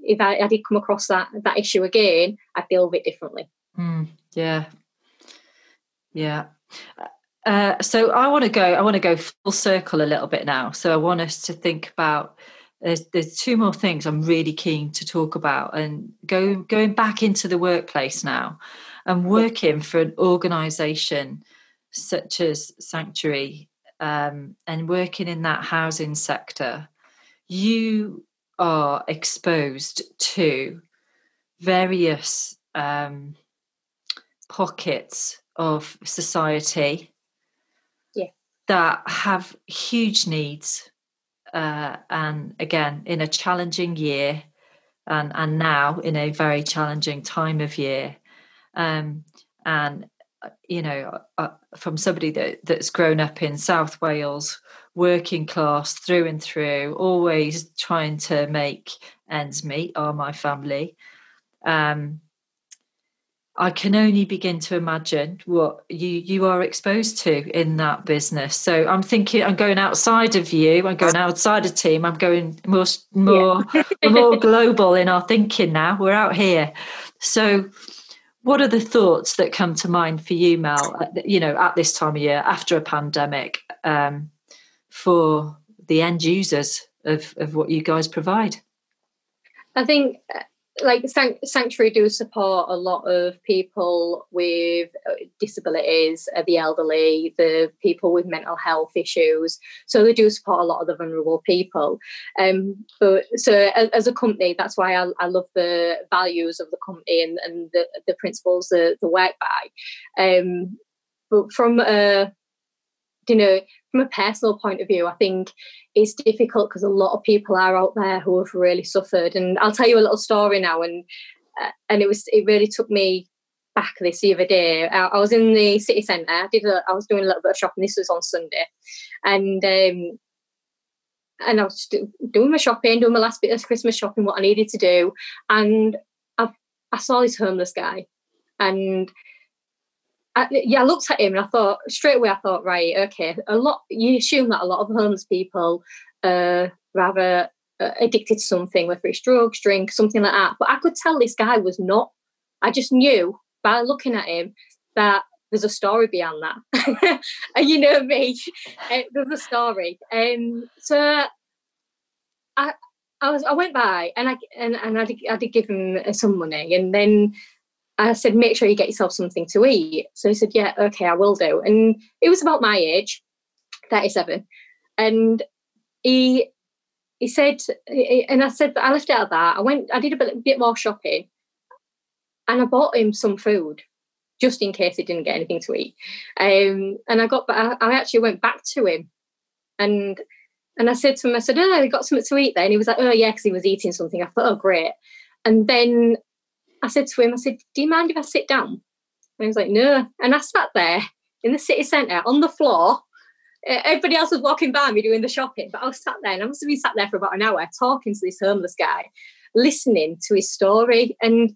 Speaker 1: if I, I did come across that that issue again, I'd deal with it differently.
Speaker 2: Mm, yeah, yeah. Uh, so I want to go. I want to go full circle a little bit now. So I want us to think about. There's there's two more things I'm really keen to talk about, and go going back into the workplace now, and working for an organisation such as Sanctuary, um, and working in that housing sector. You are exposed to various um, pockets of society that have huge needs uh, and again in a challenging year and and now in a very challenging time of year. Um, and uh, you know uh, from somebody that that's grown up in south wales working class through and through always trying to make ends meet are my family. Um, I can only begin to imagine what you you are exposed to in that business. So I'm thinking I'm going outside of you. I'm going outside of team. I'm going more more yeah. more global in our thinking now. We're out here. So what are the thoughts that come to mind for you, Mel? You know, at this time of year after a pandemic, um, for the end users of of what you guys provide.
Speaker 1: I think like sanctuary do support a lot of people with uh, disabilities uh, the elderly the people with mental health issues. So they do support a lot of the vulnerable people. Um but so as, as a company that's why I, I, love the values of the company and, and the, the principles that the work by. Um but from a you know from a personal point of view i think it's difficult because a lot of people are out there who have really suffered. And I'll tell you a little story now, and uh, and it was it really took me back this the other day. I, I was in the city centre. I did a, I was doing a little bit of shopping. This was on Sunday, and um, and I was doing my shopping, doing my last bit of Christmas shopping, what I needed to do, and I I saw this homeless guy, and I, yeah, I looked at him and I thought straight away. I thought, right, okay, a lot. You assume that a lot of homeless people are rather uh, addicted to something, whether it's drugs, drink, something like that. But I could tell this guy was not. I just knew by looking at him that there's a story behind that. and you know me, uh, there's a story. Um, so I, I was, I went by and I and, and I did, I did give him some money, and then I said, make sure you get yourself something to eat. So he said, yeah, okay, I will do. And it was about my age, 37. And he he said, and I said, I left out of that. I went, I did a bit, bit more shopping and I bought him some food just in case he didn't get anything to eat. Um, and I got, I, actually went back to him and and I said to him, I said, oh, you got something to eat there? And he was like, oh, yeah, because he was eating something. I thought, oh, great. And then I said to him, I said, Do you mind if I sit down? And he was like, No. And I sat there in the city centre on the floor. Everybody else was walking by me doing the shopping, but I was sat there and I must have been sat there for about an hour talking to this homeless guy, listening to his story. And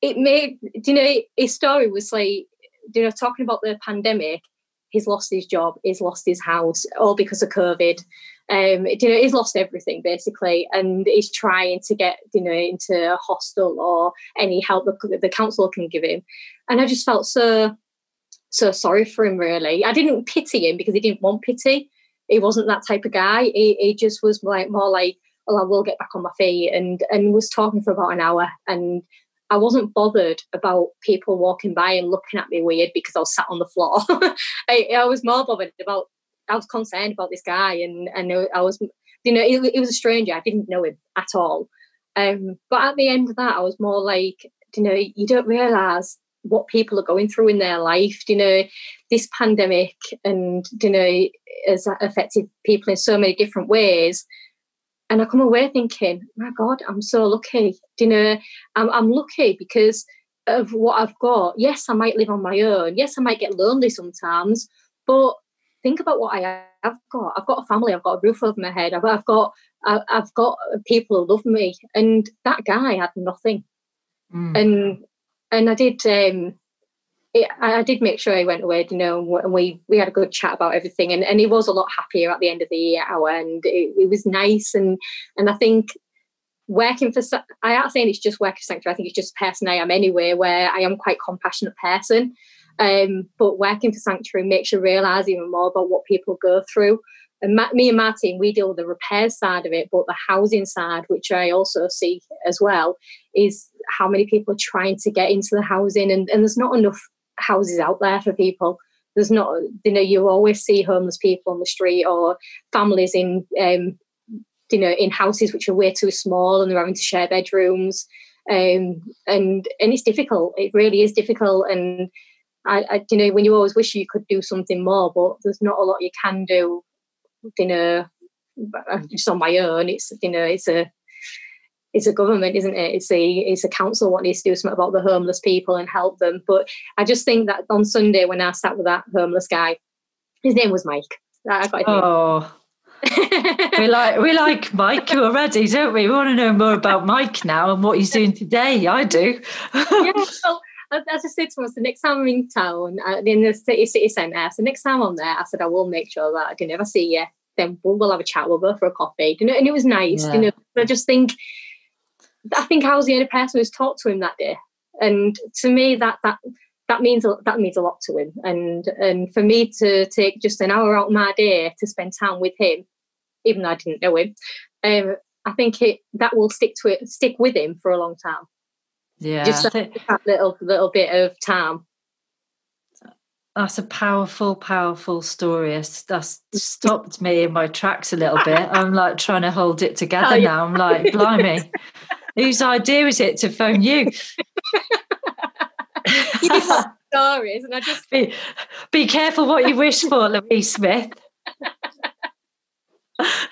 Speaker 1: it made, you know, his story was like, you know, talking about the pandemic, he's lost his job, he's lost his house, all because of COVID um, you know, he's lost everything basically, and he's trying to get, you know, into a hostel or any help the, the council can give him. And I just felt so, so sorry for him. Really, I didn't pity him because he didn't want pity. He wasn't that type of guy. He, he just was like more like, well, I will get back on my feet, and and was talking for about an hour, and I wasn't bothered about people walking by and looking at me weird because I was sat on the floor. I, I, was more bothered about I was concerned about this guy, and and I was, you know, he, he was a stranger. I didn't know him at all. Um, but at the end of that, I was more like, you know, you don't realise what people are going through in their life. You know, this pandemic and you know has affected people in so many different ways. And I come away thinking, my God, I'm so lucky. You know, I'm, I'm lucky because of what I've got. Yes, I might live on my own. Yes, I might get lonely sometimes, but think about what I have got. I've got a family. I've got a roof over my head. I've, I've got I've got people who love me, and that guy had nothing. Mm. And and I did um, it, I did make sure he went away, you know, and we we had a good chat about everything, and, and he was a lot happier at the end of the hour, and it, it was nice, and and I think working for I aren't saying it's just working for sanctuary. I think it's just the person I am anyway, where I am quite compassionate person, um, but working for Sanctuary makes you realise even more about what people go through. And me and Martin, we deal with the repairs side of it, but the housing side, which I also see as well, is how many people are trying to get into the housing, and, and there's not enough houses out there for people. There's not, you know, you always see homeless people on the street or families in, um, you know, in houses which are way too small and they're having to share bedrooms. Um, and and it's difficult. It really is difficult. And I, I, you know, when you always wish you could do something more, but there's not a lot you can do, you know, uh, just on my own. It's, you know, it's a, it's a government, isn't it? It's a, it's a council what needs to do something about the homeless people and help them. But I just think that on Sunday when I sat with that homeless guy, his name was Mike. I got
Speaker 2: oh. we like we like Mike already, don't we? We want to know more about Mike now and what he's doing today. I do.
Speaker 1: yeah, well, as I said to myself, the next time I'm in town, uh, in the city, city centre, so next time I'm there, I said I will make sure that I can never see you. Then we'll, we'll have a chat. We'll go for a coffee. You know, and it was nice. Yeah. You know, I just think, I think I was the only person who's talked to him that day, and to me, that that that means that means a lot to him. And and for me to take just an hour out of my day to spend time with him, even though I didn't know him, um, I think it that will stick to it, stick with him for a long time.
Speaker 2: Yeah,
Speaker 1: just that little little bit of time.
Speaker 2: That's a powerful, powerful story. That's mm. stopped me in my tracks a little bit. I'm like trying to hold it oh, together oh, yeah. now. I'm like, blimey, whose idea is it to phone you?
Speaker 1: you stories, and I just
Speaker 2: be, be careful what you wish for, Louise Smith.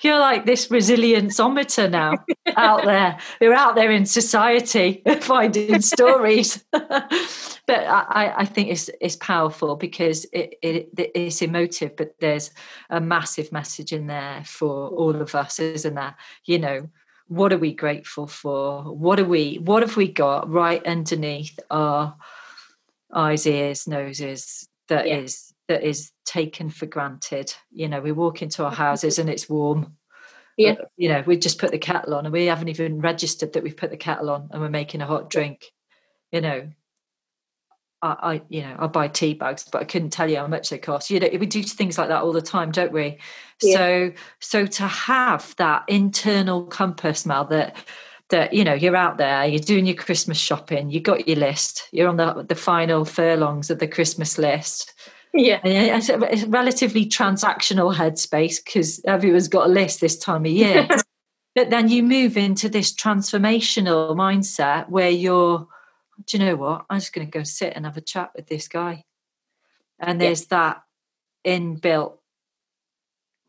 Speaker 2: You're like this resilienceometer now out there. You're out there in society finding stories. but I, I, think it's it's powerful because it, it it's emotive, but there's a massive message in there for all of us, isn't there? You know, what are we grateful for? What are we what have we got right underneath our eyes, ears, noses that yeah. is that is taken for granted. You know, we walk into our houses and it's warm.
Speaker 1: Yeah.
Speaker 2: You know, we just put the kettle on and we haven't even registered that we've put the kettle on and we're making a hot drink. You know, I, I you know, I buy tea bags, but I couldn't tell you how much they cost. You know, we do things like that all the time, don't we? Yeah. So, so to have that internal compass, Mal, that that you know you're out there you're doing your christmas shopping you got your list you're on the the final furlongs of the christmas list
Speaker 1: yeah.
Speaker 2: It's a, it's a relatively transactional headspace because everyone's got a list this time of year. but then you move into this transformational mindset where you're, do you know what? I'm just going to go sit and have a chat with this guy. And there's yeah. that inbuilt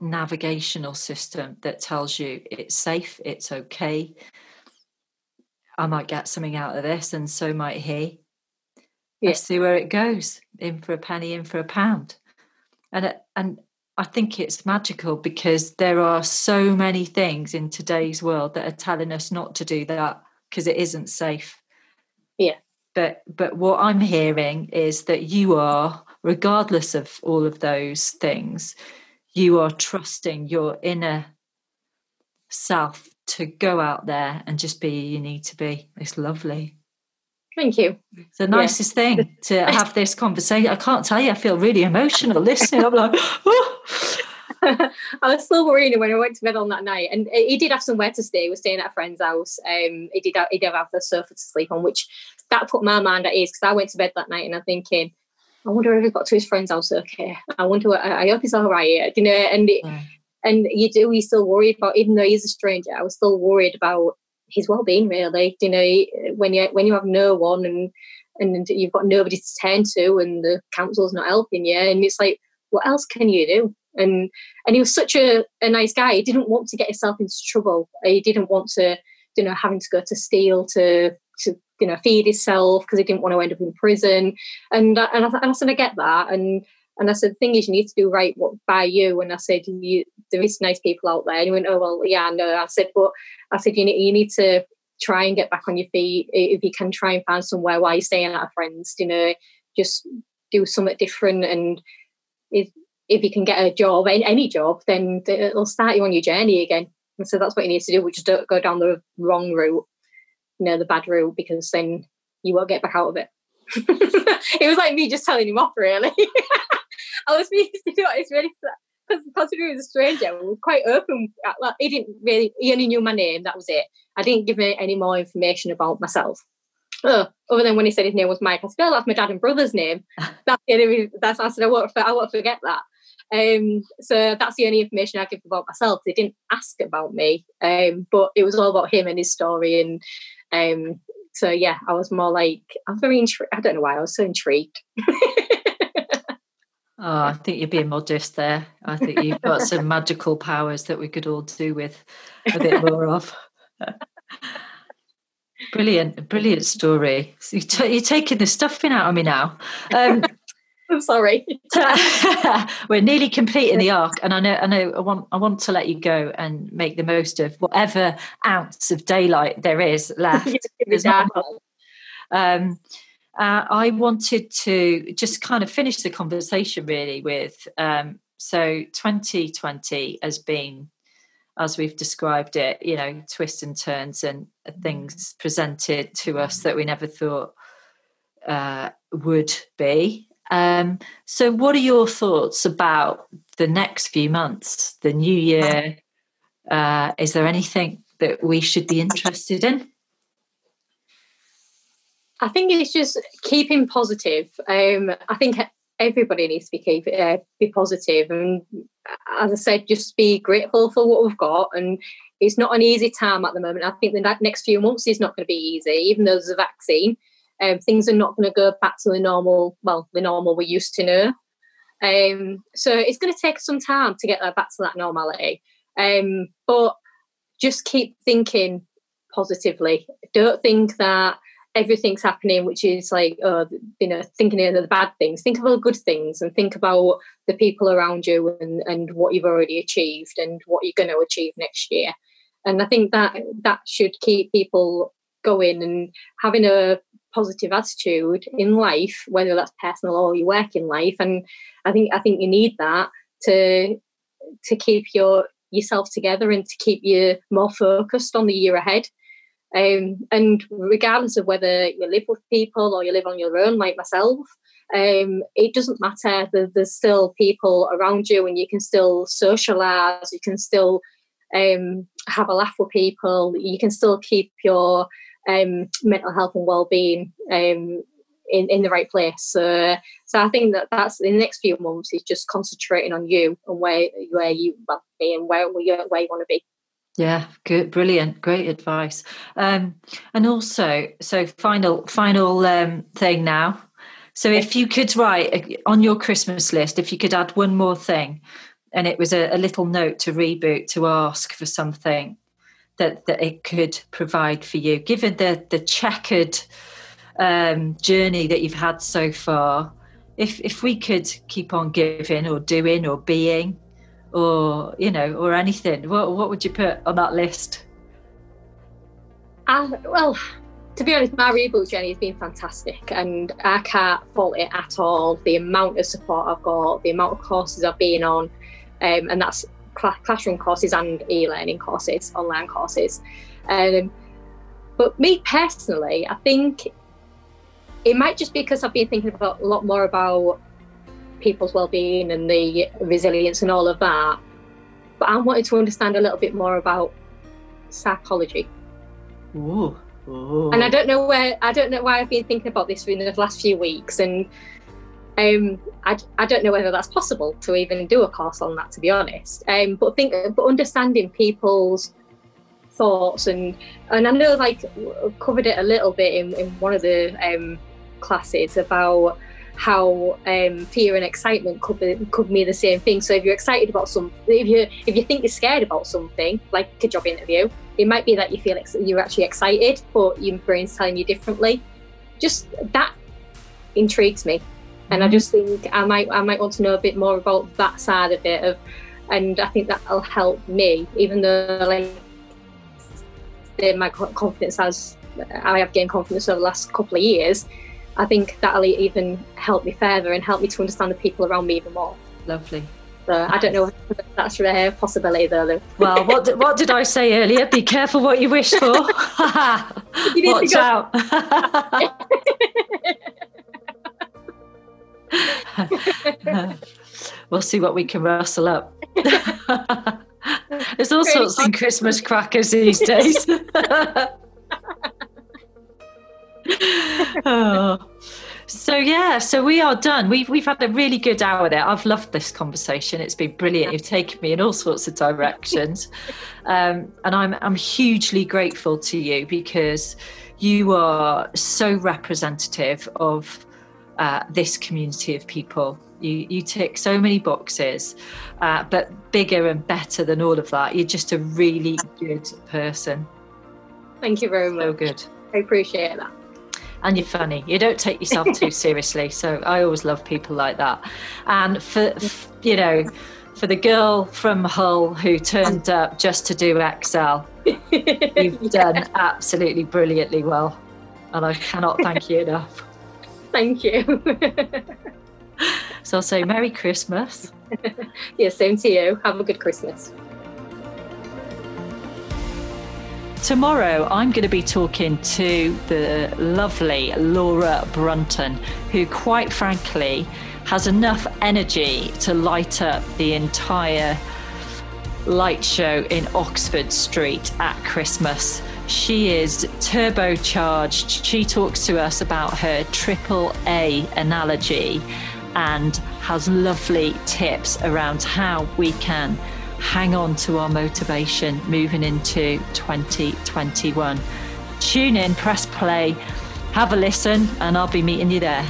Speaker 2: navigational system that tells you it's safe, it's okay. I might get something out of this, and so might he yeah. let's see where it goes in for a penny in for a pound. And and i think it's magical because there are so many things in today's world that are telling us not to do that because it isn't safe.
Speaker 1: Yeah.
Speaker 2: But but what i'm hearing is that you are regardless of all of those things you are trusting your inner self to go out there and just be you need to be. It's lovely
Speaker 1: Thank you.
Speaker 2: It's the nicest yeah. thing to have this conversation. I can't tell you, I feel really emotional listening. I'm like, oh.
Speaker 1: I was still worrying when I went to bed on that night, and he did have somewhere to stay. He was staying at a friend's house. Um, he did. Have, he did have the sofa to sleep on, which that put my mind at ease because I went to bed that night and I'm thinking, I wonder if he got to his friend's house okay. I wonder. What, I hope he's all right. You know, and it, yeah. and you do. You still worried about, even though he's a stranger. I was still worried about his well-being really. You know when you when you have no one and and you've got nobody to turn to and the council's not helping you and it's like what else can you do? And and he was such a, a nice guy. He didn't want to get himself into trouble. He didn't want to you know having to go to steal to to you know feed himself because he didn't want to end up in prison. And and I, and I said I get that. And and I said, the thing is, you need to do right by you. And I said, you, there is nice people out there. And he went, oh, well, yeah, no. I said, but I said, you need, you need to try and get back on your feet. If you can try and find somewhere while you're staying at a friend's, you know, just do something different. And if, if you can get a job, any job, then it'll start you on your journey again. And so that's what you need to do, which is don't go down the wrong route, you know, the bad route, because then you won't get back out of it. it was like me just telling him off, really. I was really, you know, it's really because considering he was a stranger, we were quite open. Like, he didn't really, he only knew my name. That was it. I didn't give him any more information about myself. Oh, other than when he said his name was Mike, I said, "Oh, that's my dad and brother's name." that's the only. That's I said I won't. I won't forget that. Um, so that's the only information I give about myself. They didn't ask about me, um, but it was all about him and his story. And um, so yeah, I was more like I was very intrigued. I don't know why I was so intrigued.
Speaker 2: Oh, I think you're being modest there. I think you've got some magical powers that we could all do with a bit more of. brilliant, brilliant story. So you're, taking the stuffing out of me now. Um,
Speaker 1: I'm sorry.
Speaker 2: we're nearly completing the arc, and I know, I know, I want, I want to let you go and make the most of whatever ounce of daylight there is left. um, uh, I wanted to just kind of finish the conversation really with um, so 2020 has been as we've described it, you know, twists and turns and things presented to us that we never thought uh, would be. Um, so, what are your thoughts about the next few months, the new year? Uh, is there anything that we should be interested in?
Speaker 1: I think it's just keeping positive. Um, I think everybody needs to be keep uh, be positive, and as I said, just be grateful for what we've got. And it's not an easy time at the moment. I think the next few months is not going to be easy, even though there's a vaccine. Um, things are not going to go back to the normal, well, the normal we used to know. Um, so it's going to take some time to get back to that normality. Um, but just keep thinking positively. Don't think that everything's happening, which is like, uh, you know, thinking of the bad things. Think of all the good things and think about the people around you and, and what you've already achieved and what you're going to achieve next year. And I think that that should keep people going and having a positive attitude in life, whether that's personal or your work in life. And I think I think you need that to to keep your yourself together and to keep you more focused on the year ahead. Um, and regardless of whether you live with people or you live on your own, like myself, um, it doesn't matter. There's still people around you, and you can still socialize. You can still um, have a laugh with people. You can still keep your um, mental health and well-being um, in, in the right place. So, so I think that that's the next few months is just concentrating on you and where where you want to be and where where you want to be.
Speaker 2: Yeah, good, brilliant, great advice. Um, and also, so final final um, thing now. So, if you could write uh, on your Christmas list, if you could add one more thing, and it was a, a little note to reboot to ask for something that that it could provide for you, given the the checkered um, journey that you've had so far. If if we could keep on giving or doing or being or you know or anything. What what would you put on that list?
Speaker 1: Uh, well to be honest my reboot journey has been fantastic and i can't fault it at all. The amount of support i've got the amount of courses i've been on um, and that's cl- classroom courses and e-learning courses online courses. Um, but me personally i think it might just be because i've been thinking about a lot more about people's well-being and the resilience and all of that but i wanted to understand a little bit more about psychology
Speaker 2: Ooh. Ooh.
Speaker 1: and i don't know where i don't know why i've been thinking about this in the last few weeks and um, I, I don't know whether that's possible to even do a course on that to be honest um, but think but understanding people's thoughts and and i know like covered it a little bit in, in one of the um, classes about how um, fear and excitement could be, could mean the same thing. So if you're excited about something, if you if you think you're scared about something, like a job interview, it might be that you feel ex- you're actually excited, but your brain's telling you differently. Just that intrigues me, and I mm-hmm. just think I might I might want to know a bit more about that side of it. Of, and I think that'll help me, even though like my confidence has I have gained confidence over the last couple of years I think that'll even help me further and help me to understand the people around me even more.
Speaker 2: Lovely.
Speaker 1: So nice. I don't know if that's a possibility though.
Speaker 2: Well, what did, what did I say earlier? Be careful what you wish for. you Watch out. we'll see what we can rustle up. There's all sorts of Christmas crackers these days oh. So yeah, so we are done. We've we've had a really good hour there. I've loved this conversation. It's been brilliant. You've taken me in all sorts of directions, um, and I'm I'm hugely grateful to you because you are so representative of uh, this community of people. You you tick so many boxes, uh, but bigger and better than all of that. You're just a really good person.
Speaker 1: Thank you very much.
Speaker 2: So good.
Speaker 1: I appreciate that
Speaker 2: and you're funny. You don't take yourself too seriously. So I always love people like that. And for, you know, for the girl from Hull who turned up just to do Excel, you've done absolutely brilliantly well. And I cannot thank you enough.
Speaker 1: Thank you.
Speaker 2: so I'll say Merry Christmas.
Speaker 1: yeah, same to you. Have a good Christmas.
Speaker 2: Tomorrow, I'm going to be talking to the lovely Laura Brunton, who, quite frankly, has enough energy to light up the entire light show in Oxford Street at Christmas. She is turbocharged. She talks to us about her triple A analogy and has lovely tips around how we can hang on to our motivation moving into 2021. Tune in, press play, have a listen, and I'll be meeting you there.